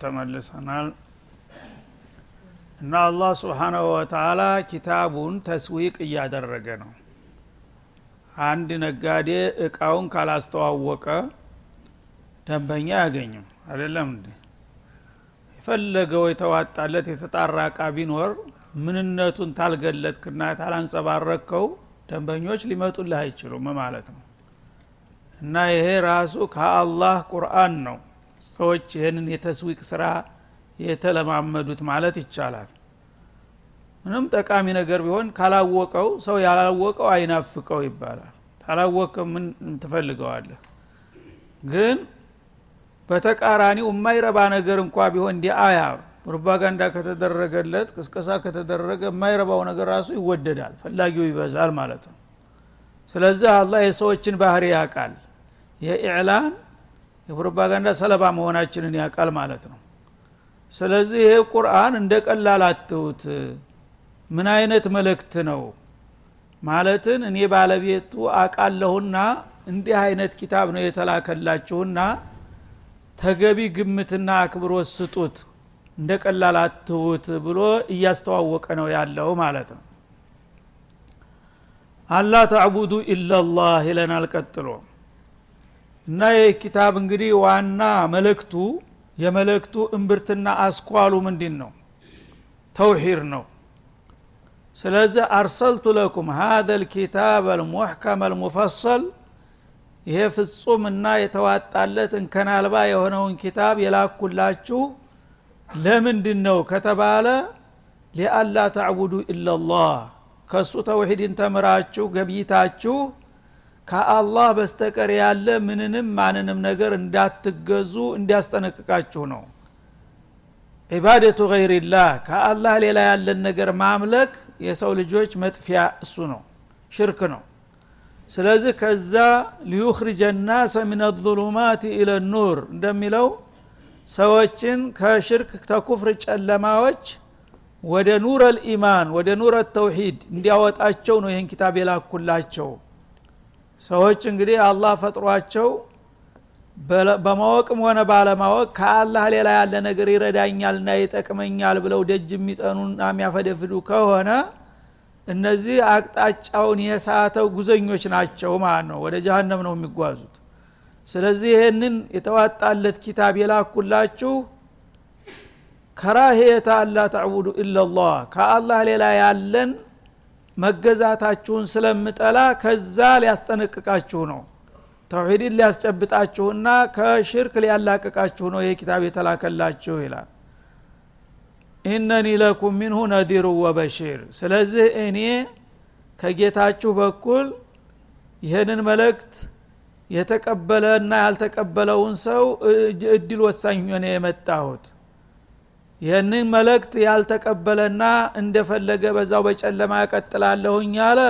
ተመልሰናል። እና አላህ ስብሓናሁ ወተላ ኪታቡን ተስዊቅ እያደረገ ነው። አንድ ነጋዴ እቃውን ካላስተዋወቀ ደንበኛ አያገኝም። አይደለም እንዴ? የፈለገው የተዋጣለት የተጣራ እቃ ቢኖር ምንነቱን ታልገለጥክና ታላንጸባረቅከው ደንበኞች ሊመጡልህ አይችሉም ማለት ነው። እና ይሄ ራሱ ከአላህ ቁርአን ነው ሰዎች ይህንን የተስዊቅ ስራ የተለማመዱት ማለት ይቻላል። ምንም ጠቃሚ ነገር ቢሆን ካላወቀው ሰው ያላወቀው አይናፍቀው ይባላል። ታላወቀ ምን ትፈልገዋለህ? ግን በተቃራኒው የማይረባ ነገር እንኳ ቢሆን እንዲ አያ ፕሮፓጋንዳ ከተደረገለት ቅስቀሳ ከተደረገ የማይረባው ነገር ራሱ ይወደዳል ፈላጊው ይበዛል ማለት ነው። ስለዚህ አላህ የሰዎችን ባህሪ ያውቃል። የኢዕላን የፕሮፓጋንዳ ሰለባ መሆናችንን ያውቃል ማለት ነው። ስለዚህ ይህ ቁርአን እንደ ቀላል አትሁት። ምን አይነት መልእክት ነው? ማለትን እኔ ባለቤቱ አቃለሁና እንዲህ አይነት ኪታብ ነው የተላከላችሁና ተገቢ ግምትና አክብሮት ስጡት። እንደ ቀላል አትሁት ብሎ እያስተዋወቀ ነው ያለው ማለት ነው። አላ ተዕቡዱ ኢላላህ ይለናል ቀጥሎ እና ይህ ኪታብ እንግዲህ ዋና መልእክቱ የመልእክቱ እምብርትና አስኳሉ ምንድን ነው ተውሂድ ነው። ስለዚህ አርሰልቱ ለኩም ሀذ ልኪታብ አልሙሕከም አልሙፈሰል ይሄ ፍጹምና የተዋጣለት እንከን አልባ የሆነውን ኪታብ የላኩላችሁ ለምንድን ነው ከተባለ ሊአላ ተዕቡዱ ኢላላህ ከእሱ ተውሂድን ተምራችሁ ገብይታችሁ ከአላህ በስተቀር ያለ ምንንም ማንንም ነገር እንዳትገዙ እንዲያስጠነቅቃችሁ ነው። ዒባደቱ ገይርላህ ከአላህ ሌላ ያለን ነገር ማምለክ የሰው ልጆች መጥፊያ እሱ ነው ሽርክ ነው። ስለዚህ ከዛ ሊዩኽሪጀ ናሰ ምን ظሉማት ኢለ ኑር እንደሚለው ሰዎችን ከሽርክ ተኩፍር ጨለማዎች ወደ ኑር አልኢማን ወደ ኑር ተውሂድ እንዲያወጣቸው ነው ይህን ኪታብ የላኩላቸው ሰዎች እንግዲህ አላህ ፈጥሯቸው በማወቅም ሆነ ባለማወቅ ከአላህ ሌላ ያለ ነገር ይረዳኛልና ይጠቅመኛል ብለው ደጅ የሚጠኑና የሚያፈደፍዱ ከሆነ እነዚህ አቅጣጫውን የሳተው ጉዘኞች ናቸው ማለት ነው። ወደ ጀሃነም ነው የሚጓዙት። ስለዚህ ይህንን የተዋጣለት ኪታብ የላኩላችሁ ከራህየተ አላ ተዕቡዱ ኢላላህ ከአላህ ሌላ ያለን መገዛታችሁን ስለምጠላ ከዛ ሊያስጠነቅቃችሁ ነው። ተውሂድን ሊያስጨብጣችሁና ከሽርክ ሊያላቅቃችሁ ነው ይህ ኪታብ የተላከላችሁ ይላል። ኢነኒ ለኩም ሚንሁ ነዲሩ ወበሺር። ስለዚህ እኔ ከጌታችሁ በኩል ይህንን መልእክት የተቀበለና ያልተቀበለውን ሰው እድል ወሳኝ ሆነ የመጣሁት ይህንን መልእክት ያልተቀበለና እንደፈለገ በዛው በጨለማ ያቀጥላለሁኝ አለ።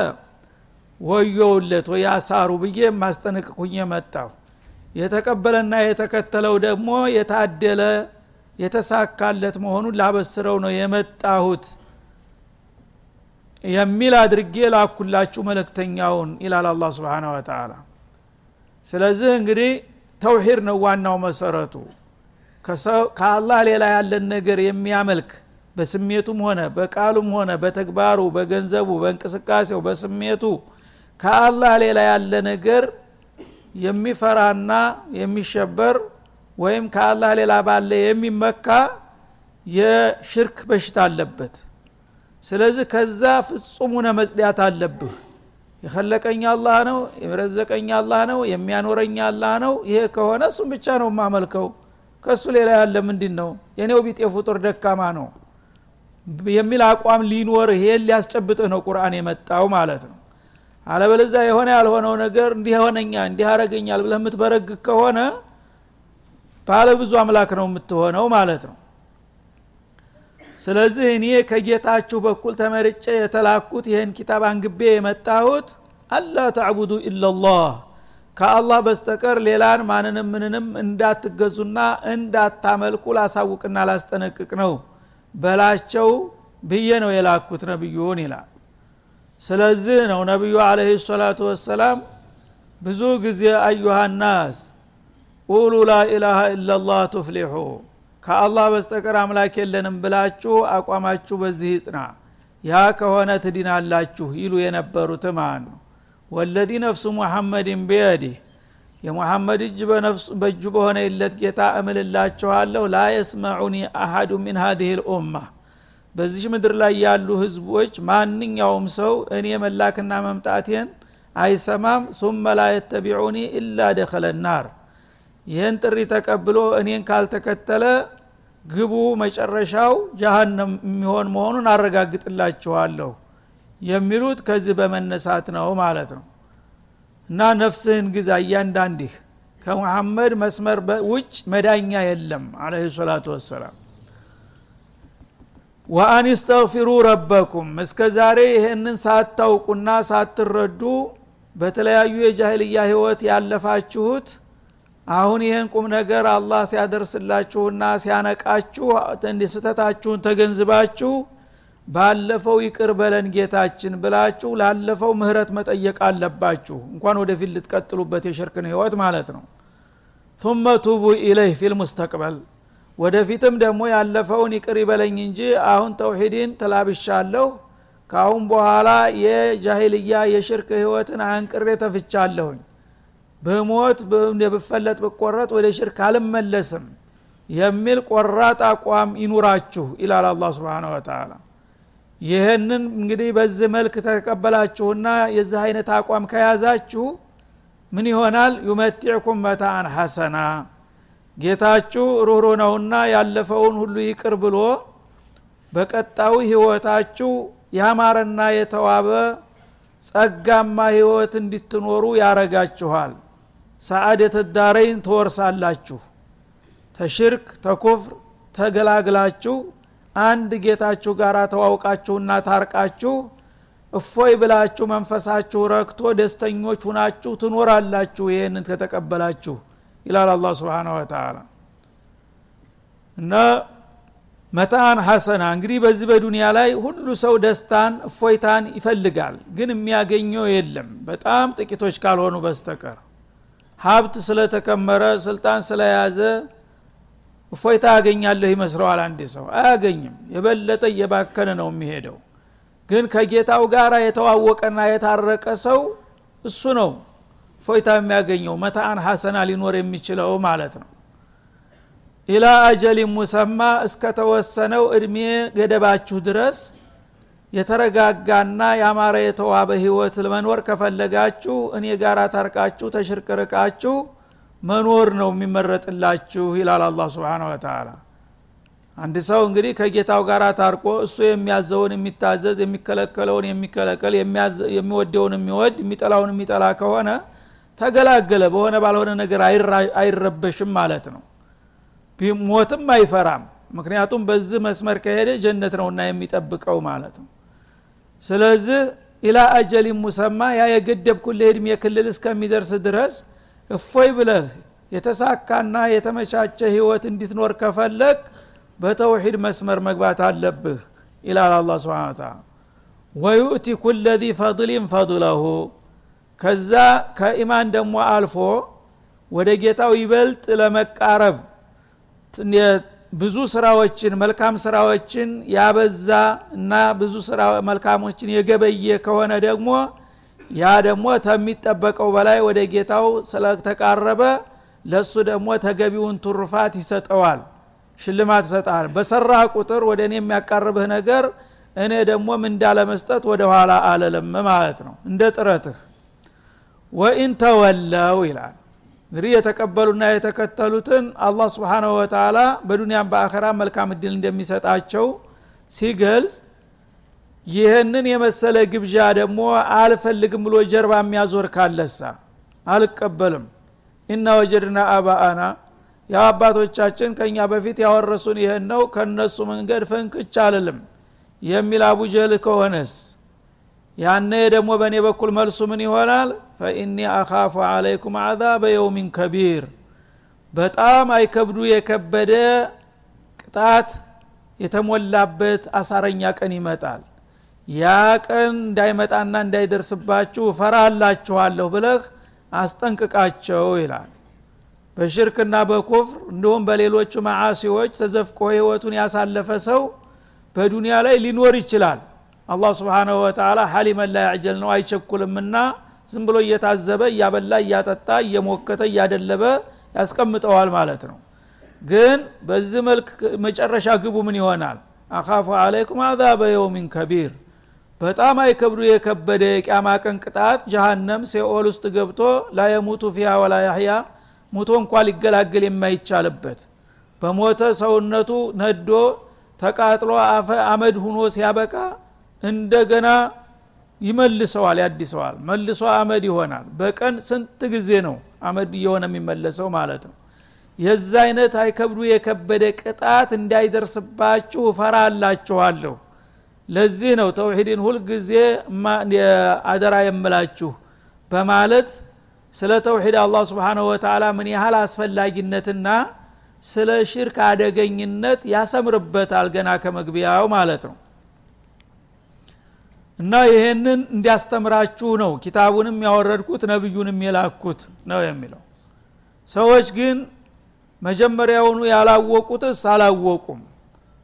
ወዮውለት ወይ አሳሩ ብዬ ማስጠነቅኩኝ መጣሁ የተቀበለና የተከተለው ደግሞ የታደለ የተሳካለት መሆኑን ላበስረው ነው የመጣሁት የሚል አድርጌ ላኩላችሁ መለክተኛውን ይላል አላ ስብን ወተላ ስለዚህ እንግዲህ ተውሂድ ነው ዋናው መሰረቱ ከአላህ ሌላ ያለን ነገር የሚያመልክ በስሜቱም ሆነ በቃሉም ሆነ በተግባሩ በገንዘቡ በእንቅስቃሴው በስሜቱ ከአላህ ሌላ ያለ ነገር የሚፈራና የሚሸበር ወይም ከአላህ ሌላ ባለ የሚመካ የሽርክ በሽታ አለበት። ስለዚህ ከዛ ፍጹሙነ መጽዳት አለብህ። የከለቀኝ አላህ ነው የረዘቀኝ አላህ ነው የሚያኖረኝ አላህ ነው። ይሄ ከሆነ እሱም ብቻ ነው የማመልከው ከእሱ ሌላ ያለ ምንድን ነው የኔው ቢጤ ፍጡር ደካማ ነው የሚል አቋም ሊኖር ይሄን ሊያስጨብጥህ ነው ቁርአን የመጣው ማለት ነው። አለበለዛ የሆነ ያልሆነው ነገር እንዲህ ሆነኛ እንዲህ አረገኛል ብለህ የምትበረግ ከሆነ ባለ ብዙ አምላክ ነው የምትሆነው ማለት ነው። ስለዚህ እኔ ከጌታችሁ በኩል ተመርጬ የተላኩት ይህን ኪታብ አንግቤ የመጣሁት አላ ተዕቡዱ ኢላላህ ከአላህ በስተቀር ሌላን ማንንም ምንንም እንዳትገዙና እንዳታመልኩ ላሳውቅና ላስጠነቅቅ ነው። በላቸው ብዬ ነው የላኩት ነቢዩን ይላል። ስለዚህ ነው ነቢዩ አለህ ሰላቱ ወሰላም ብዙ ጊዜ አዩሃናስ ቁሉ ላኢላሃ ኢላላህ ቱፍሊሑ ከአላህ በስተቀር አምላክ የለንም ብላችሁ አቋማችሁ በዚህ ይጽና። ያ ከሆነ ትድናላችሁ ይሉ የነበሩት ማለት ነው ወለዚ ነፍሱ ሙሐመድን ቢየዲህ የሙሐመድ እጅ በእጁ በሆነ የለት ጌታ እምልላችኋለሁ ላ የስመዑኒ አሀዱ ሚን ሀዚህ ልኡማ። በዚች ምድር ላይ ያሉ ህዝቦች ማንኛውም ሰው እኔ መላክና መምጣቴን አይሰማም ሱመ ላ የተቢዑኒ ኢላ ደኸለ ናር። ይህን ጥሪ ተቀብሎ እኔን ካልተከተለ ግቡ መጨረሻው ጃሃንም የሚሆን መሆኑን አረጋግጥላችኋለሁ የሚሉት ከዚህ በመነሳት ነው ማለት ነው። እና ነፍስህን ግዛ እያንዳንዲህ። ከሙሐመድ መስመር ውጭ መዳኛ የለም አለህ ሰላቱ ወሰላም። ወአን ስተግፊሩ ረበኩም። እስከ ዛሬ ይህንን ሳታውቁና ሳትረዱ በተለያዩ የጃህልያ ህይወት ያለፋችሁት አሁን ይህን ቁም ነገር አላህ ሲያደርስላችሁና ሲያነቃችሁ ስህተታችሁን ተገንዝባችሁ ባለፈው ይቅር በለን ጌታችን ብላችሁ ላለፈው ምህረት መጠየቅ አለባችሁ። እንኳን ወደፊት ልትቀጥሉበት የሽርክን ህይወት ማለት ነው። ثم ቱቡ ኢለይህ ፊል ሙስተቅበል። ወደፊትም ደግሞ ያለፈውን ይቅር ይበለኝ እንጂ አሁን ተውሂድን ተላብሻለሁ። ካአሁን በኋላ የጃሂልያ የሽርክ ህይወትን አንቅሬ ተፍቻለሁኝ። ብሞት ብፈለጥ ብቆረጥ ወደ ሽርክ አልመለስም የሚል ቆራጥ አቋም ይኑራችሁ ይላል አላ ስብን ወተላ ይህንን እንግዲህ በዚህ መልክ ተቀበላችሁና የዚህ አይነት አቋም ከያዛችሁ ምን ይሆናል? ዩመቲዕኩም መታአን ሐሰና። ጌታችሁ ሩህሩ ነውና ያለፈውን ሁሉ ይቅር ብሎ በቀጣዊ ህይወታችሁ ያማረና የተዋበ ጸጋማ ህይወት እንድትኖሩ ያረጋችኋል። ሰአደት ዳረይን ትወርሳላችሁ። ተሽርክ ተኩፍር ተገላግላችሁ አንድ ጌታችሁ ጋር ተዋውቃችሁና ታርቃችሁ እፎይ ብላችሁ መንፈሳችሁ ረክቶ ደስተኞች ሁናችሁ ትኖራላችሁ ይህንን ከተቀበላችሁ ይላል አላ ስብን ወተላ እና መታን ሐሰና እንግዲህ በዚህ በዱንያ ላይ ሁሉ ሰው ደስታን እፎይታን ይፈልጋል ግን የሚያገኘው የለም። በጣም ጥቂቶች ካልሆኑ በስተቀር ሀብት ስለተከመረ ስልጣን ስለያዘ እፎይታ ያገኛለሁ ይመስለዋል አንድ ሰው። አያገኝም። የበለጠ እየባከነ ነው የሚሄደው። ግን ከጌታው ጋር የተዋወቀና የታረቀ ሰው እሱ ነው እፎይታ የሚያገኘው መታአን ሐሰና ሊኖር የሚችለው ማለት ነው። ኢላ አጀሊ ሙሰማ እስከተወሰነው እድሜ ገደባችሁ ድረስ የተረጋጋና ያማረ የተዋበ ህይወት ለመኖር ከፈለጋችሁ እኔ ጋር ታርቃችሁ ተሽርቅርቃችሁ መኖር ነው የሚመረጥላችሁ ይላል አላ ስብን ወተላ አንድ ሰው እንግዲህ ከጌታው ጋር ታርቆ እሱ የሚያዘውን የሚታዘዝ የሚከለከለውን የሚከለከል የሚወደውን የሚወድ የሚጠላውን የሚጠላ ከሆነ ተገላገለ በሆነ ባልሆነ ነገር አይረበሽም ማለት ነው። ሞትም አይፈራም። ምክንያቱም በዚህ መስመር ከሄደ ጀነት ነውና የሚጠብቀው ማለት ነው። ስለዚህ ኢላ አጀሊ ሙሰማ ያ የገደብኩልህ እድሜ ክልል እስከሚደርስ ድረስ እፎይ ብለህ የተሳካና የተመቻቸ ህይወት እንዲትኖር ከፈለግ በተውሒድ መስመር መግባት አለብህ ይላል አላ ስብን ወዩእቲ ኩለ ዚ ፈضሊን ፈضለሁ ከዛ ከኢማን ደግሞ አልፎ ወደ ጌታው ይበልጥ ለመቃረብ ብዙ ስራዎችን መልካም ስራዎችን ያበዛ እና ብዙ ስራ መልካሞችን የገበየ ከሆነ ደግሞ ያ ደግሞ ከሚጠበቀው በላይ ወደ ጌታው ስለተቃረበ ለሱ ደግሞ ተገቢውን ትሩፋት ይሰጠዋል ሽልማት ይሰጣል። በሰራ ቁጥር ወደ እኔ የሚያቃርብህ ነገር እኔ ደግሞ ምንዳ ለመስጠት ወደ ኋላ አለለም ማለት ነው። እንደ ጥረትህ ወኢን ተወለው ይላል። እንግዲህ የተቀበሉና የተከተሉትን አላህ ስብሓናሁ ወተላ በዱንያም በአኸራ መልካም እድል እንደሚሰጣቸው ሲገልጽ ይህንን የመሰለ ግብዣ ደግሞ አልፈልግም ብሎ ጀርባ የሚያዞር ካለሳ? አልቀበልም። ኢና ወጀድና አባአና ያው አባቶቻችን ከእኛ በፊት ያወረሱን ይህን ነው ከነሱ መንገድ ፍንክች አልልም የሚል አቡጀህል ከሆነስ? ያነ ደግሞ በእኔ በኩል መልሱ ምን ይሆናል? ፈኢኒ አኻፉ አለይኩም አዛበ የውሚን ከቢር። በጣም አይከብዱ የከበደ ቅጣት የተሞላበት አሳረኛ ቀን ይመጣል ያ ቀን እንዳይመጣና እንዳይደርስባችሁ ፈራላችኋለሁ ብለህ አስጠንቅቃቸው ይላል። በሽርክና በኩፍር እንዲሁም በሌሎቹ መዓሲዎች ተዘፍቆ ህይወቱን ያሳለፈ ሰው በዱንያ ላይ ሊኖር ይችላል። አላህ ስብሓናሁ ወተላ ላይ ያዕጀል ነው አይቸኩልምና ዝም ብሎ እየታዘበ እያበላ እያጠጣ እየሞከተ እያደለበ ያስቀምጠዋል ማለት ነው። ግን በዚህ መልክ መጨረሻ ግቡ ምን ይሆናል? አኻፉ አለይኩም አዛበ የውሚን ከቢር በጣም አይከብዱ የከበደ የቅያማ ቀን ቅጣት ጀሃነም ሴኦል ውስጥ ገብቶ ላየሙቱ ፊሃ ወላ ያህያ ሙቶ እንኳ ሊገላገል የማይቻልበት በሞተ ሰውነቱ ነዶ ተቃጥሎ አመድ ሁኖ ሲያበቃ እንደገና ይመልሰዋል ያድሰዋል። መልሶ አመድ ይሆናል። በቀን ስንት ጊዜ ነው አመድ እየሆነ የሚመለሰው ማለት ነው? የዛ አይነት አይከብዱ የከበደ ቅጣት እንዳይደርስባችሁ እፈራላችኋለሁ ለዚህ ነው ተውሂድን ሁልጊዜ አደራ የምላችሁ በማለት ስለ ተውሂድ አላህ ስብሓንሁ ወተላ ምን ያህል አስፈላጊነትና ስለ ሽርክ አደገኝነት ያሰምርበታል ገና ከመግቢያው ማለት ነው። እና ይሄንን እንዲያስተምራችሁ ነው ኪታቡንም ያወረድኩት ነቢዩንም የላኩት ነው የሚለው። ሰዎች ግን መጀመሪያውኑ ያላወቁትስ አላወቁም።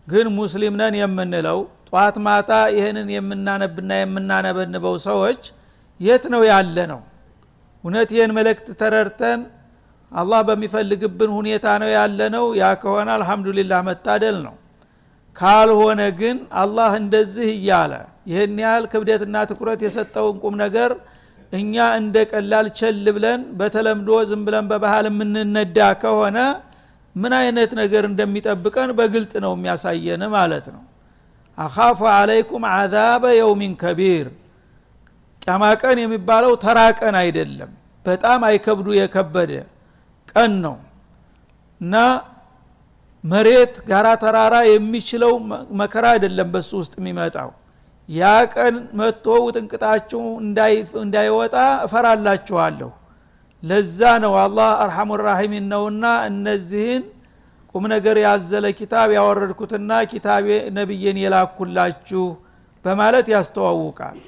ግን ሙስሊም ነን የምንለው ጧት ማታ ይህንን የምናነብና የምናነበንበው ሰዎች የት ነው ያለ ነው? እውነት ይህን መልእክት ተረድተን አላህ በሚፈልግብን ሁኔታ ነው ያለ ነው። ያ ከሆነ አልሐምዱሊላህ መታደል ነው። ካልሆነ ግን አላህ እንደዚህ እያለ ይህን ያህል ክብደትና ትኩረት የሰጠውን ቁም ነገር እኛ እንደ ቀላል ቸል ብለን በተለምዶ ዝም ብለን በባህል የምንነዳ ከሆነ ምን አይነት ነገር እንደሚጠብቀን በግልጥ ነው የሚያሳየን ማለት ነው አኻፉ አለይኩም አዛበ የውሚን ከቢር። ቂያማ የሚባለው ተራ ቀን አይደለም። በጣም አይከብዱ የከበደ ቀን ነው። እና መሬት ጋራ ተራራ የሚችለው መከራ አይደለም በሱ ውስጥ የሚመጣው። ያ ቀን መጥቶ ውጥንቅጣችሁ እንዳይወጣ እፈራላችኋለሁ። ለዛ ነው አላህ አርሐሙ ራሒሚን ነውና እነዚህን ቁም ነገር ያዘለ ኪታብ ያወረድኩትና ኪታቤ ነቢዬን የላኩላችሁ በማለት ያስተዋውቃል።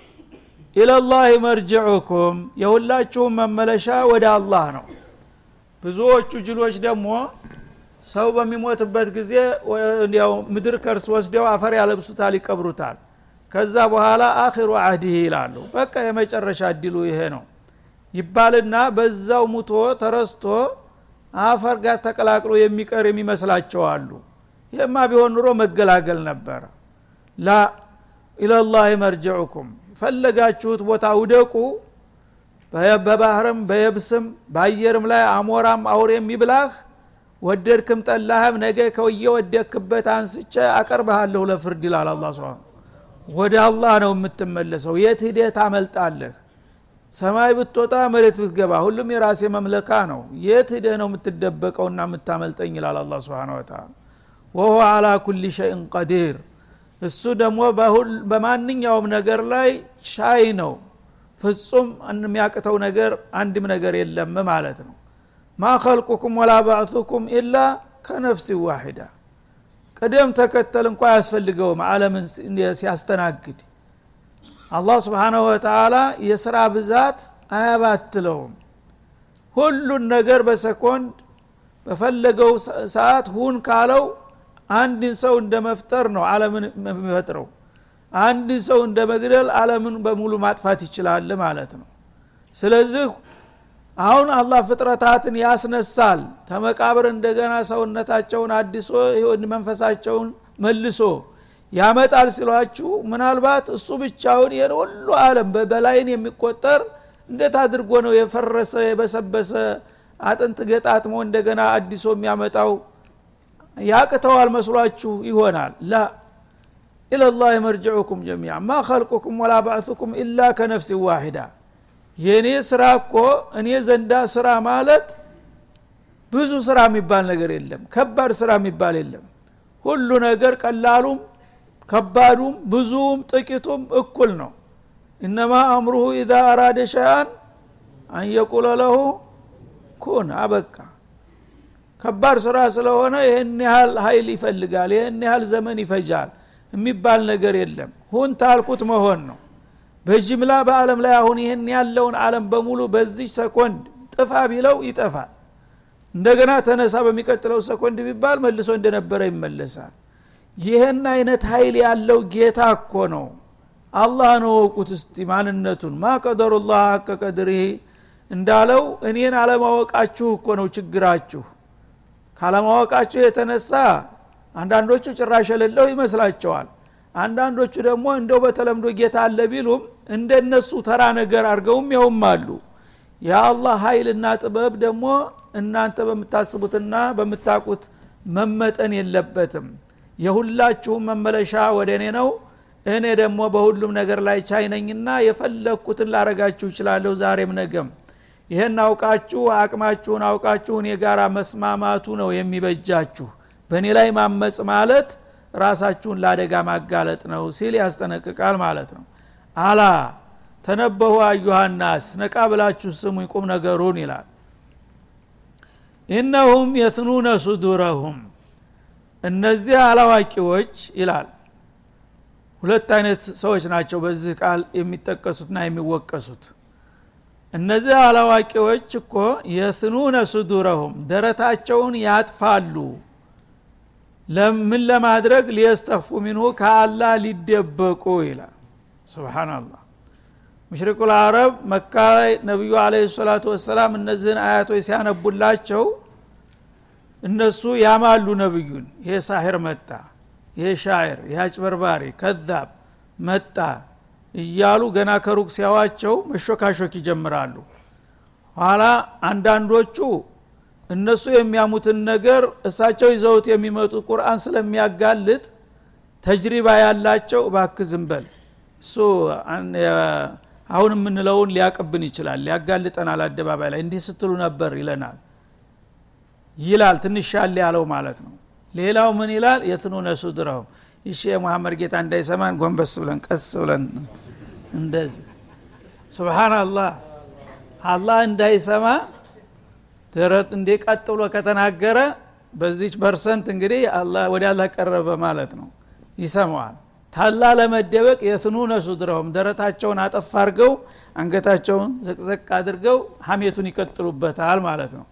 ኢለላህ መርጅዑኩም የሁላችሁም መመለሻ ወደ አላህ ነው። ብዙዎቹ ጅሎች ደግሞ ሰው በሚሞትበት ጊዜ ያው ምድር ከርስ ወስደው አፈር ያለብሱታል ይቀብሩታል። ከዛ በኋላ አኺሩ አህዲህ ይላሉ። በቃ የመጨረሻ እድሉ ይሄ ነው ይባልና በዛው ሙቶ ተረስቶ አፈር ጋር ተቀላቅሎ የሚቀር የሚመስላቸው አሉ። ይህማ ቢሆን ኑሮ መገላገል ነበረ ላ ኢለላህ መርጅዑኩም ፈለጋችሁት ቦታ ውደቁ። በባህርም በየብስም በአየርም ላይ አሞራም አውሬም ይብላህ። ወደድክም ጠላህም ነገ ከውየ ወደክበት አንስቼ አቀርብሃለሁ ለፍርድ ይላል አላ ወደ አላህ ነው የምትመለሰው። የት ሂደህ ታመልጣለህ ሰማይ ብትወጣ መሬት ብትገባ ሁሉም የራሴ መምለካ ነው። የት ሂደህ ነው የምትደበቀውና የምታመልጠኝ? ይላል አላ ስብን ወተላ ወሆ አላ ኩል ሸይን ቀዲር። እሱ ደግሞ በማንኛውም ነገር ላይ ሻይ ነው። ፍጹም የሚያቅተው ነገር አንድም ነገር የለም ማለት ነው። ማ ከልቁኩም ወላ ባዕቱኩም ኢላ ከነፍሲ ዋሂዳ። ቅደም ተከተል እንኳ አያስፈልገውም አለምን ሲያስተናግድ አላህ ስብሓናሁ ወተላ የስራ ብዛት አያባትለውም። ሁሉን ነገር በሰኮንድ በፈለገው ሰዓት ሁን ካለው አንድን ሰው እንደ መፍጠር ነው አለምን የሚፈጥረው። አንድን ሰው እንደ መግደል አለምን በሙሉ ማጥፋት ይችላል ማለት ነው። ስለዚህ አሁን አላህ ፍጥረታትን ያስነሳል። ተመቃብር እንደገና ሰውነታቸውን አድሶ መንፈሳቸውን መልሶ ያመጣል ሲሏችሁ ምናልባት እሱ ብቻውን ይህን ሁሉ አለም በላይን የሚቆጠር እንዴት አድርጎ ነው የፈረሰ የበሰበሰ አጥንት ገጣጥሞ እንደገና አዲሶ የሚያመጣው? ያቅተዋል መስሏችሁ ይሆናል። ላ። ኢለላህ መርጅዑኩም ጀሚያ ማ ከልቁኩም ወላ ባዕቱኩም ኢላ ከነፍሲ ዋሂዳ። የእኔ ስራ እኮ እኔ ዘንዳ ስራ ማለት ብዙ ስራ የሚባል ነገር የለም። ከባድ ስራ የሚባል የለም። ሁሉ ነገር ቀላሉም ከባዱም ብዙም ጥቂቱም እኩል ነው። እነማ አምሩሁ ኢዛ አራደ ሸያን አንየቁለ ለሁ ኩን አበቃ። ከባድ ስራ ስለሆነ ይህን ያህል ሀይል ይፈልጋል ይህን ያህል ዘመን ይፈጃል የሚባል ነገር የለም። ሁን ታልኩት መሆን ነው። በጅምላ በአለም ላይ አሁን ይህን ያለውን አለም በሙሉ በዚህ ሰኮንድ ጥፋ ቢለው ይጠፋል። እንደገና ተነሳ በሚቀጥለው ሰኮንድ ቢባል መልሶ እንደነበረ ይመለሳል ይህን አይነት ኃይል ያለው ጌታ እኮ ነው። አላህ ነው ወቁት እስቲ ማንነቱን። ማ ቀደሩላህ ሀቀ ቀድሪህ እንዳለው እኔን አለማወቃችሁ እኮ ነው ችግራችሁ። ካለማወቃችሁ የተነሳ አንዳንዶቹ ጭራሽ የሌለው ይመስላቸዋል። አንዳንዶቹ ደግሞ እንደው በተለምዶ ጌታ አለ ቢሉም እንደነሱ ተራ ነገር አድርገውም ያውም አሉ። የአላህ ኃይልና ጥበብ ደግሞ እናንተ በምታስቡትና በምታቁት መመጠን የለበትም የሁላችሁም መመለሻ ወደ እኔ ነው። እኔ ደግሞ በሁሉም ነገር ላይ ቻይነኝና የፈለግኩትን ላረጋችሁ ይችላለሁ ዛሬም ነገም። ይህን አውቃችሁ አቅማችሁን አውቃችሁ እኔ ጋር መስማማቱ ነው የሚበጃችሁ። በእኔ ላይ ማመፅ ማለት ራሳችሁን ለአደጋ ማጋለጥ ነው ሲል ያስጠነቅቃል ማለት ነው። አላ ተነበሁ አዩሃናስ ነቃ ብላችሁ ስሙ ቁም ነገሩን ይላል። ኢነሁም የትኑነ ሱዱረሁም እነዚህ አላዋቂዎች ይላል። ሁለት አይነት ሰዎች ናቸው በዚህ ቃል የሚጠቀሱትና የሚወቀሱት። እነዚህ አላዋቂዎች እኮ የትኑነ ሱዱረሁም ደረታቸውን ያጥፋሉ። ለምን ለማድረግ? ሊየስተፉ ሚንሁ ከአላ ሊደበቁ ይላል። ስብናላህ ሙሽሪኩ ልአረብ መካ ላይ ነቢዩ አለ ሰላቱ ወሰላም እነዚህን አያቶች ሲያነቡላቸው እነሱ ያማሉ ነብዩን። ይሄ ሳሂር መጣ ይሄ ሻዕር ይሄ ከዛብ መጣ እያሉ ገና ከሩቅ ሲያዋቸው መሾካሾክ ይጀምራሉ። ኋላ አንዳንዶቹ እነሱ የሚያሙትን ነገር እሳቸው ይዘውት የሚመጡ ቁርአን ስለሚያጋልጥ ተጅሪባ ያላቸው ባክ ዝንበል እሱ አሁን የምንለውን ሊያቅብን ይችላል ሊያጋልጠናል አደባባይ ላይ እንዲህ ስትሉ ነበር ይለናል ይላል ያለ ያለው ማለት ነው። ሌላው ምን ይላል? የትኑነ ሱድረሁም ይሺ የሙሐመድ ጌታ እንዳይሰማን ጎንበስ ብለን ቀስ ብለን እንደዚህ። سبحان الله አላህ እንዳይሰማ ደረት እንዴ ቀጥ ብሎ ከተናገረ በዚች percent እንግዲህ ወደ አላህ ቀረበ ማለት ነው። ይሰማዋል። ተአላህ ለመደበቅ يثنون صدورهم ደረታቸውን አጠፍ አድርገው አንገታቸውን ዘቅዘቅ አድርገው ሀሜቱን ይቀጥሉበታል ማለት ነው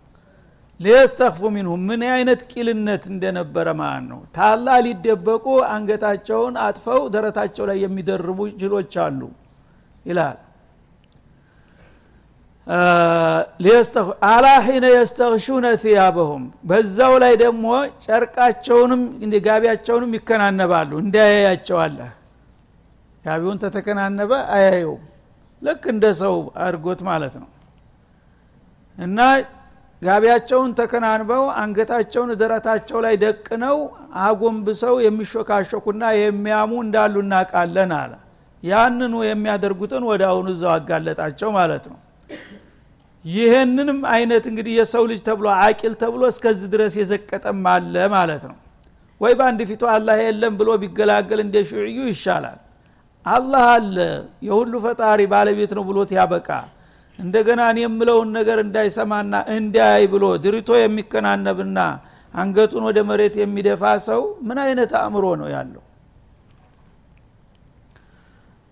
ليستخفوا منه ምን አይነት ቂልነት እንደነበረ ማለት ነው? ተአላህ ሊደበቁ አንገታቸውን አጥፈው ደረታቸው ላይ የሚደርቡ ጅሎች አሉ ይላል። አላ ሒነ የስተሽነ ثያበሁም በዛው ላይ ደግሞ ጨርቃቸውንም ጋቢያቸውንም ይከናነባሉ። እንዳያያቸዋለህ። ጋቢውን ተተከናነበ አያየውም ልክ እንደ ሰው አድርጎት ማለት ነው። እና ጋቢያቸውን ተከናንበው አንገታቸውን ደረታቸው ላይ ደቅነው አጎንብሰው የሚሾካሾኩና የሚያሙ እንዳሉ እናቃለን አለ። ያንኑ የሚያደርጉትን ወደ አሁኑ እዛው አጋለጣቸው ማለት ነው። ይህንንም አይነት እንግዲህ የሰው ልጅ ተብሎ አቂል ተብሎ እስከዚህ ድረስ የዘቀጠም አለ ማለት ነው። ወይ በአንድ ፊቱ አላህ የለም ብሎ ቢገላገል እንደ ሹዕዩ ይሻላል። አላህ አለ የሁሉ ፈጣሪ ባለቤት ነው ብሎት ያበቃ እንደገና እኔ የምለውን ነገር እንዳይሰማና እንዳያይ ብሎ ድሪቶ የሚከናነብና አንገቱን ወደ መሬት የሚደፋ ሰው ምን አይነት አእምሮ ነው ያለው?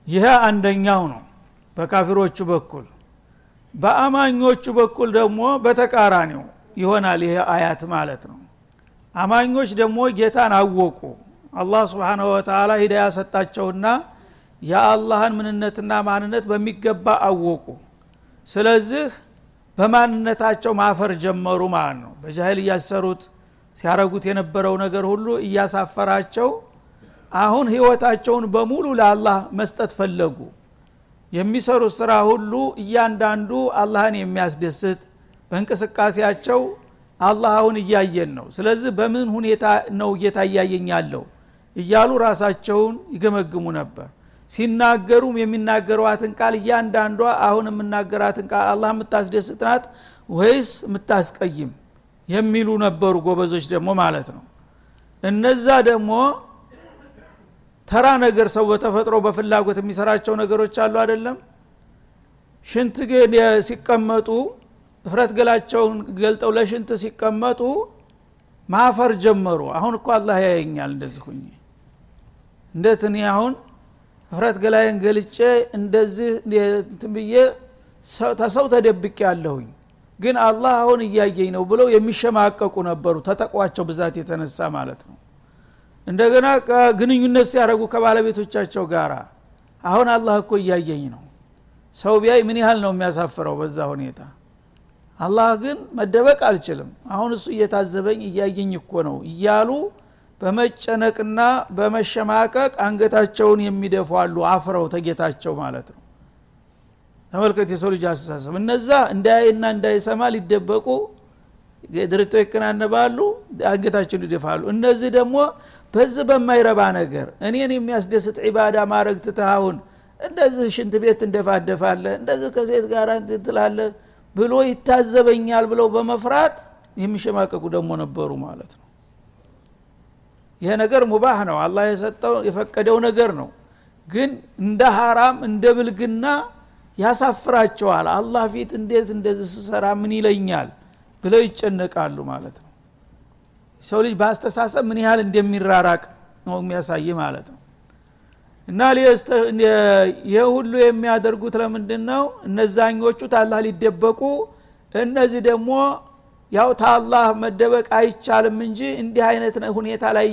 ይህ አንደኛው ነው በካፊሮቹ በኩል። በአማኞቹ በኩል ደግሞ በተቃራኒው ይሆናል ይሄ አያት ማለት ነው። አማኞች ደግሞ ጌታን አወቁ። አላህ ስብሓንሁ ወተላ ሂዳያ ሰጣቸውና የአላህን ምንነትና ማንነት በሚገባ አወቁ ስለዚህ በማንነታቸው ማፈር ጀመሩ ማለት ነው። በጃህል እያሰሩት ሲያረጉት የነበረው ነገር ሁሉ እያሳፈራቸው አሁን ህይወታቸውን በሙሉ ለአላህ መስጠት ፈለጉ። የሚሰሩት ስራ ሁሉ እያንዳንዱ አላህን የሚያስደስት በእንቅስቃሴያቸው አላህ አሁን እያየን ነው። ስለዚህ በምን ሁኔታ ነው ጌታ እያየኝ ያለው እያሉ ራሳቸውን ይገመግሙ ነበር ሲናገሩም የሚናገሯትን ቃል እያንዳንዷ አሁን የምናገራትን ቃል አላህ የምታስደስት ናት ወይስ የምታስቀይም? የሚሉ ነበሩ ጎበዞች ደግሞ ማለት ነው። እነዛ ደግሞ ተራ ነገር ሰው በተፈጥሮ በፍላጎት የሚሰራቸው ነገሮች አሉ አይደለም? ሽንት ሲቀመጡ እፍረት ገላቸውን ገልጠው ለሽንት ሲቀመጡ ማፈር ጀመሩ። አሁን እኮ አላህ ያየኛል እንደዚህ ሁኝ እንዴት እኔ አሁን እፍረት ገላዬን ገልጬ እንደዚህ ብዬ ተሰው ተደብቅ ያለሁኝ ግን አላህ አሁን እያየኝ ነው ብለው የሚሸማቀቁ ነበሩ ተጠቋቸው ብዛት የተነሳ ማለት ነው። እንደገና ግንኙነት ሲያደረጉ ከባለቤቶቻቸው ጋር አሁን አላህ እኮ እያየኝ ነው። ሰው ቢያይ ምን ያህል ነው የሚያሳፍረው በዛ ሁኔታ? አላህ ግን መደበቅ አልችልም። አሁን እሱ እየታዘበኝ እያየኝ እኮ ነው እያሉ በመጨነቅና በመሸማቀቅ አንገታቸውን የሚደፉ አሉ አፍረው ተጌታቸው ማለት ነው። ተመልከት የሰው ልጅ አስተሳሰብ። እነዛ እንዳይና እንዳይሰማ ሊደበቁ ድርቶ ይከናነባሉ አንገታቸውን ይደፋሉ። እነዚህ ደግሞ በዚህ በማይረባ ነገር እኔን የሚያስደስት ዒባዳ ማድረግ ትትሃውን እንደዚህ ሽንት ቤት እንደፋደፋለ እንደዚህ ከሴት ጋር ትላለ ብሎ ይታዘበኛል ብለው በመፍራት የሚሸማቀቁ ደግሞ ነበሩ ማለት ነው ይሄ ነገር ሙባህ ነው። አላህ የሰጠው የፈቀደው ነገር ነው። ግን እንደ ሀራም እንደ ብልግና ያሳፍራቸዋል። አላህ ፊት እንዴት እንደዚህ ስሰራ ምን ይለኛል ብለው ይጨነቃሉ ማለት ነው። ሰው ልጅ በአስተሳሰብ ምን ያህል እንደሚራራቅ ነው የሚያሳይ ማለት ነው። እና ይህ ሁሉ የሚያደርጉት ለምንድን ነው እነዛኞቹ ታላህ ሊደበቁ እነዚህ ደግሞ ያው ታላህ መደበቅ አይቻልም እንጂ እንዲህ አይነት ሁኔታ ላይ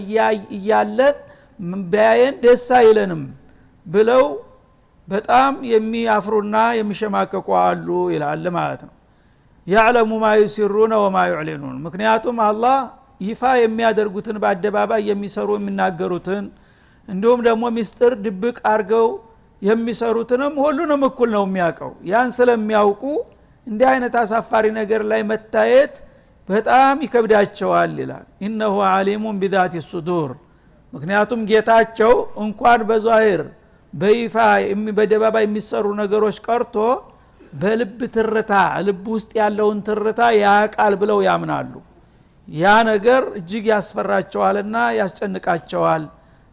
እያለን ቢያየን ደስ አይለንም ብለው በጣም የሚያፍሩና የሚሸማቀቁ አሉ ይላል ማለት ነው። ያዕለሙ ማ ዩሲሩነ ወማ ዩዕሊኑን። ምክንያቱም አላህ ይፋ የሚያደርጉትን በአደባባይ የሚሰሩ የሚናገሩትን እንዲሁም ደግሞ ሚስጥር ድብቅ አርገው የሚሰሩትንም ሁሉንም እኩል ነው የሚያውቀው። ያን ስለሚያውቁ እንዲህ አይነት አሳፋሪ ነገር ላይ መታየት በጣም ይከብዳቸዋል ይላል። ኢነሁ አሊሙን ቢዛት ሱዱር። ምክንያቱም ጌታቸው እንኳን በዛሂር በይፋ በደባባይ የሚሰሩ ነገሮች ቀርቶ በልብ ትርታ ልብ ውስጥ ያለውን ትርታ ያቃል ብለው ያምናሉ። ያ ነገር እጅግ ያስፈራቸዋልና ያስጨንቃቸዋል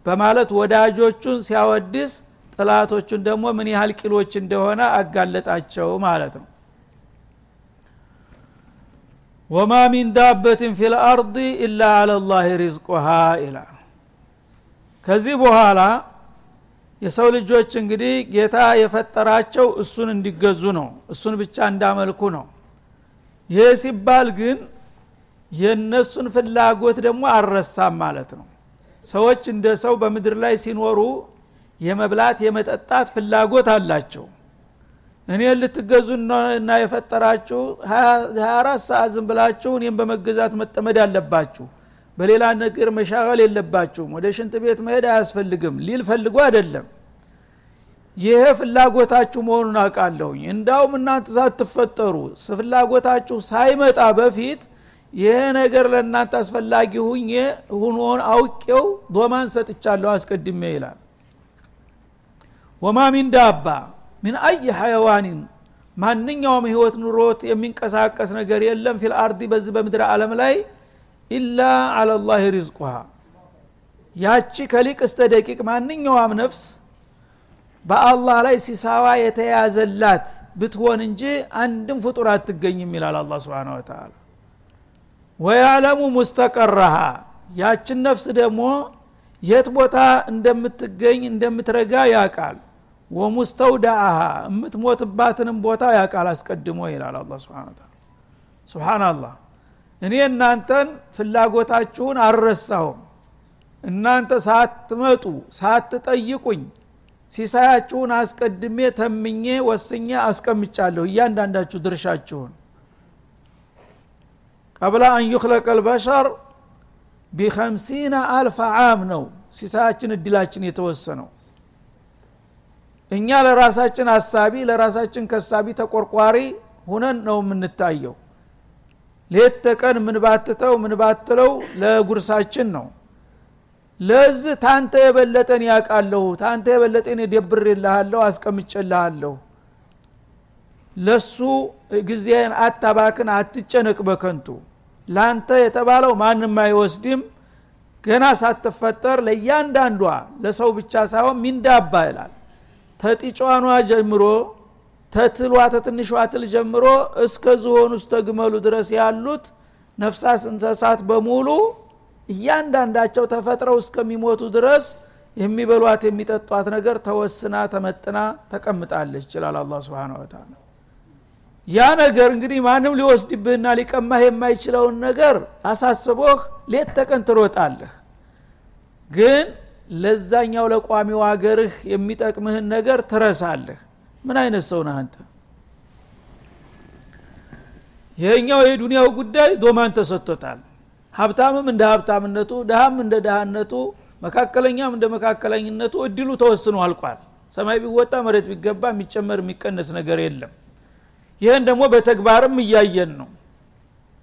በማለት ወዳጆቹን ሲያወድስ ጥላቶቹን ደግሞ ምን ያህል ቂሎች እንደሆነ አጋለጣቸው ማለት ነው ወማ ሚን ዳበትን ፊ ልአርድ ኢላ አላ ላህ ሪዝቁሃ ይላል። ከዚህ በኋላ የሰው ልጆች እንግዲህ ጌታ የፈጠራቸው እሱን እንዲገዙ ነው እሱን ብቻ እንዳመልኩ ነው። ይህ ሲባል ግን የእነሱን ፍላጎት ደግሞ አልረሳም ማለት ነው። ሰዎች እንደ ሰው በምድር ላይ ሲኖሩ የመብላት የመጠጣት ፍላጎት አላቸው እኔ ልትገዙ እና የፈጠራችሁ 24 ሰዓት ዝም ብላችሁ እኔም በመገዛት መጠመድ አለባችሁ። በሌላ ነገር መሻገል የለባችሁም። ወደ ሽንት ቤት መሄድ አያስፈልግም ሊል ፈልጎ አይደለም። ይሄ ፍላጎታችሁ መሆኑን አውቃለሁኝ። እንዳውም እናንተ ሳትፈጠሩ ፍላጎታችሁ ሳይመጣ በፊት ይሄ ነገር ለእናንተ አስፈላጊ ሁኜ ሁኖን አውቄው ضمان ሰጥቻለሁ አስቀድሜ ይላል። وما من دابة من أي حيوان? ማንኛውም ህይወት ኖሮት የሚንቀሳቀስ ነገር የለም في الأرض በዚህ በምድር ዓለም ላይ إلا على الله رزقها። ያቺ ከሊቅ እስተ ደቂቅ ማንኛውም ነፍስ በአላህ ላይ ሲሳይዋ የተያዘላት ብትሆን እንጂ አንድም ፍጡር አትገኝም ይላል አላ ስብን ወተላ ወያዕለሙ ሙስተቀረሃ። ያችን ነፍስ ደግሞ የት ቦታ እንደምትገኝ እንደምትረጋ ያቃል ወሙስተውዳአሃ የምትሞትባትንም ቦታ ያቃል አስቀድሞ ይላል አላ ስብን ታላ እኔ እናንተን ፍላጎታችሁን አልረሳሁም። እናንተ ሳትመጡ ሳትጠይቁኝ ሲሳያችሁን አስቀድሜ ተምኜ ወስኜ አስቀምጫለሁ እያንዳንዳችሁ ድርሻችሁን። ቀብላ አን ዩክለቀ ልበሸር ቢከምሲና አልፍ ዓም ነው። ሲሳያችን እድላችን የተወሰነው እኛ ለራሳችን አሳቢ ለራሳችን ከሳቢ ተቆርቋሪ ሁነን ነው የምንታየው። ሌት ተቀን ምንባትተው ምንባትለው ለጉርሳችን ነው። ለዚህ ታንተ የበለጠን ያቃለሁ ታንተ የበለጠን የደብሬልሃለሁ አስቀምጨልሃለሁ ለሱ ጊዜን አታባክን አትጨነቅ በከንቱ። ላንተ የተባለው ማንም አይወስድም። ገና ሳትፈጠር ለእያንዳንዷ ለሰው ብቻ ሳይሆን ሚንዳባ ይላል ተጢጫኗ ጀምሮ ተትሏ ተትንሿ ትል ጀምሮ እስከ ዝሆን ውስጥ ተግመሉ ድረስ ያሉት ነፍሳት እንሰሳት በሙሉ እያንዳንዳቸው ተፈጥረው እስከሚሞቱ ድረስ የሚበሏት የሚጠጧት ነገር ተወስና ተመጥና ተቀምጣለች ይችላል አላ ስብን ወተላ ያ ነገር እንግዲህ ማንም ሊወስድብህና ሊቀማህ የማይችለውን ነገር አሳስቦህ ሌት ተቀን ትሮጣለህ። ግን ለዛኛው ለቋሚው ሀገርህ የሚጠቅምህን ነገር ትረሳለህ። ምን አይነት ሰው ነህ አንተ? ይሄኛው የዱንያው ጉዳይ ዶማን ተሰጥቶታል። ሀብታምም እንደ ሀብታምነቱ ድሃም እንደ ድሃነቱ መካከለኛም እንደ መካከለኝነቱ እድሉ ተወስኖ አልቋል። ሰማይ ቢወጣ መሬት ቢገባ የሚጨመር የሚቀነስ ነገር የለም። ይህን ደግሞ በተግባርም እያየን ነው።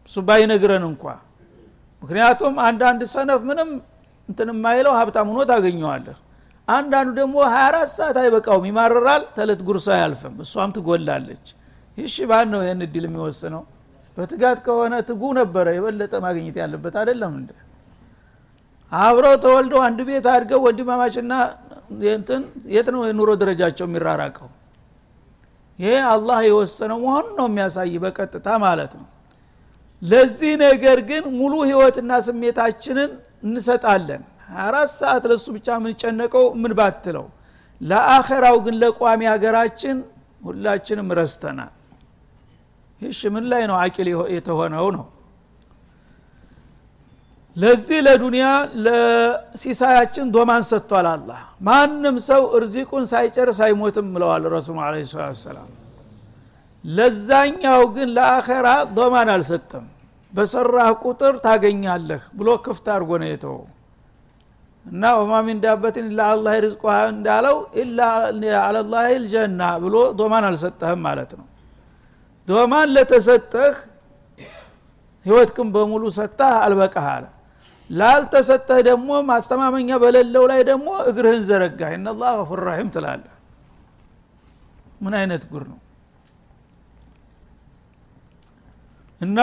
እሱ ባይነግረን እንኳ። ምክንያቱም አንዳንድ ሰነፍ ምንም እንትን የማይለው ሀብታም ሆኖ ታገኘዋለህ። አንዳንዱ ደግሞ 24 ሰዓት አይበቃውም ይማርራል ተለት ጉርሶ አያልፍም እሷም ትጎላለች። ይሽ ባን ነው ይህን እድል የሚወስነው? በትጋት ከሆነ ትጉ ነበረ የበለጠ ማግኘት ያለበት አይደለም እንደ አብረው ተወልደው አንድ ቤት አድገው ወንድማማችና እንትን የት ነው የኑሮ ደረጃቸው የሚራራቀው? ይሄ አላህ የወሰነው መሆኑ ነው የሚያሳይ በቀጥታ ማለት ነው። ለዚህ ነገር ግን ሙሉ ህይወትና ስሜታችንን እንሰጣለን። አራት ሰዓት ለሱ ብቻ የምንጨነቀው ምን ባትለው? ለአኸራው ግን ለቋሚ ሀገራችን ሁላችንም ረስተናል። ይሽ ምን ላይ ነው አቂል የተሆነው ነው? ለዚህ ለዱንያ ለሲሳያችን ዶማን ሰጥቷል አላህ። ማንም ሰው እርዚቁን ሳይጨርስ አይሞትም ብለዋል ረሱሉ አለ ሰላም ለዛኛው ግን ለአኸራ ዶማን አልሰጠም በሰራህ ቁጥር ታገኛለህ ብሎ ክፍት አድርጎ ነው የተወው። እና ወማ ሚን ዳበትን ኢላ አላህ ሪዝቁሃ እንዳለው ኢላ አለላህ ልጀና ብሎ ዶማን አልሰጠህም ማለት ነው። ዶማን ለተሰጠህ ህይወትክን በሙሉ ሰጥተህ አልበቃህ አለ። ላልተሰጠህ ደግሞ ማስተማመኛ በሌለው ላይ ደግሞ እግርህን ዘረጋ እናላ ገፉር ራሒም ትላለህ። ምን አይነት ጉር ነው? እና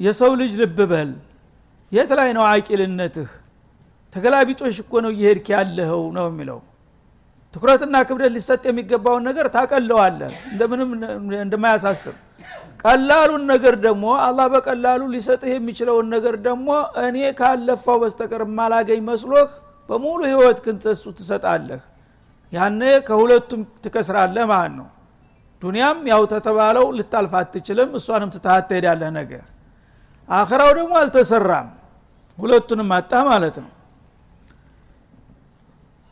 የሰው ልጅ ልብ በል። የት ላይ ነው አቂልነትህ? ተገላቢጦሽ እኮ ነው እየሄድክ ያለኸው ነው የሚለው። ትኩረትና ክብደት ሊሰጥ የሚገባውን ነገር ታቀለዋለህ። እንደምንም እንደማያሳስብ። ቀላሉን ነገር ደግሞ አላህ በቀላሉ ሊሰጥህ የሚችለውን ነገር ደግሞ እኔ ካለፋው በስተቀር ማላገኝ መስሎህ በሙሉ ህይወት ክንተሱ ትሰጣለህ። ያነ ከሁለቱም ትከስራለህ ማለት ነው። ዱንያም ያው ተተባለው ልታልፍ አትችልም እሷንም ትታሃት ትሄዳለህ ነገር አኸራው ደግሞ አልተሰራም። ሁለቱንም አጣ ማለት ነው።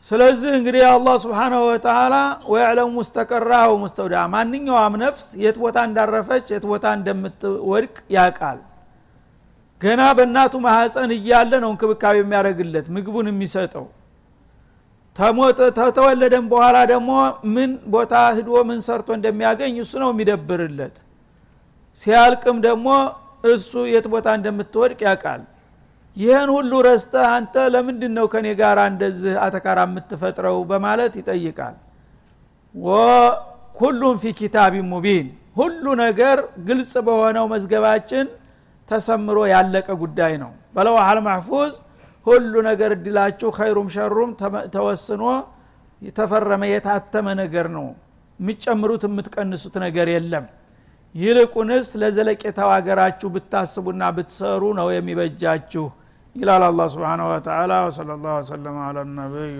ስለዚህ እንግዲህ አላህ ስብሓናሁ ወተላ ወያዕለሙ ሙስተቀራሁ ሙስተውዳ ማንኛውም ነፍስ የት ቦታ እንዳረፈች የት ቦታ እንደምትወድቅ ያቃል ገና በእናቱ ማሐፀን እያለ ነው እንክብካቤ የሚያደርግለት ምግቡን የሚሰጠው። ተተወለደም በኋላ ደግሞ ምን ቦታ ህዶ ምን ሰርቶ እንደሚያገኝ እሱ ነው የሚደብርለት። ሲያልቅም ደግሞ እሱ የት ቦታ እንደምትወድቅ ያውቃል። ይህን ሁሉ ረስተህ አንተ ለምንድን ነው ከኔ ጋር እንደዚህ አተካራ የምትፈጥረው? በማለት ይጠይቃል። ወኩሉም ፊ ኪታቢ ሙቢን ሁሉ ነገር ግልጽ በሆነው መዝገባችን ተሰምሮ ያለቀ ጉዳይ ነው። በለዋሃል ማሕፉዝ ሁሉ ነገር እድላችሁ ኸይሩም ሸሩም ተወስኖ የተፈረመ የታተመ ነገር ነው። የሚጨምሩት የምትቀንሱት ነገር የለም ይልቁንስ ለዘለቄታው ሀገራችሁ ብታስቡና ብትሰሩ ነው የሚበጃችሁ ይላል አላ ስብን ወተላ ወሰለ ላሁ ወሰለም አላ ነቢይ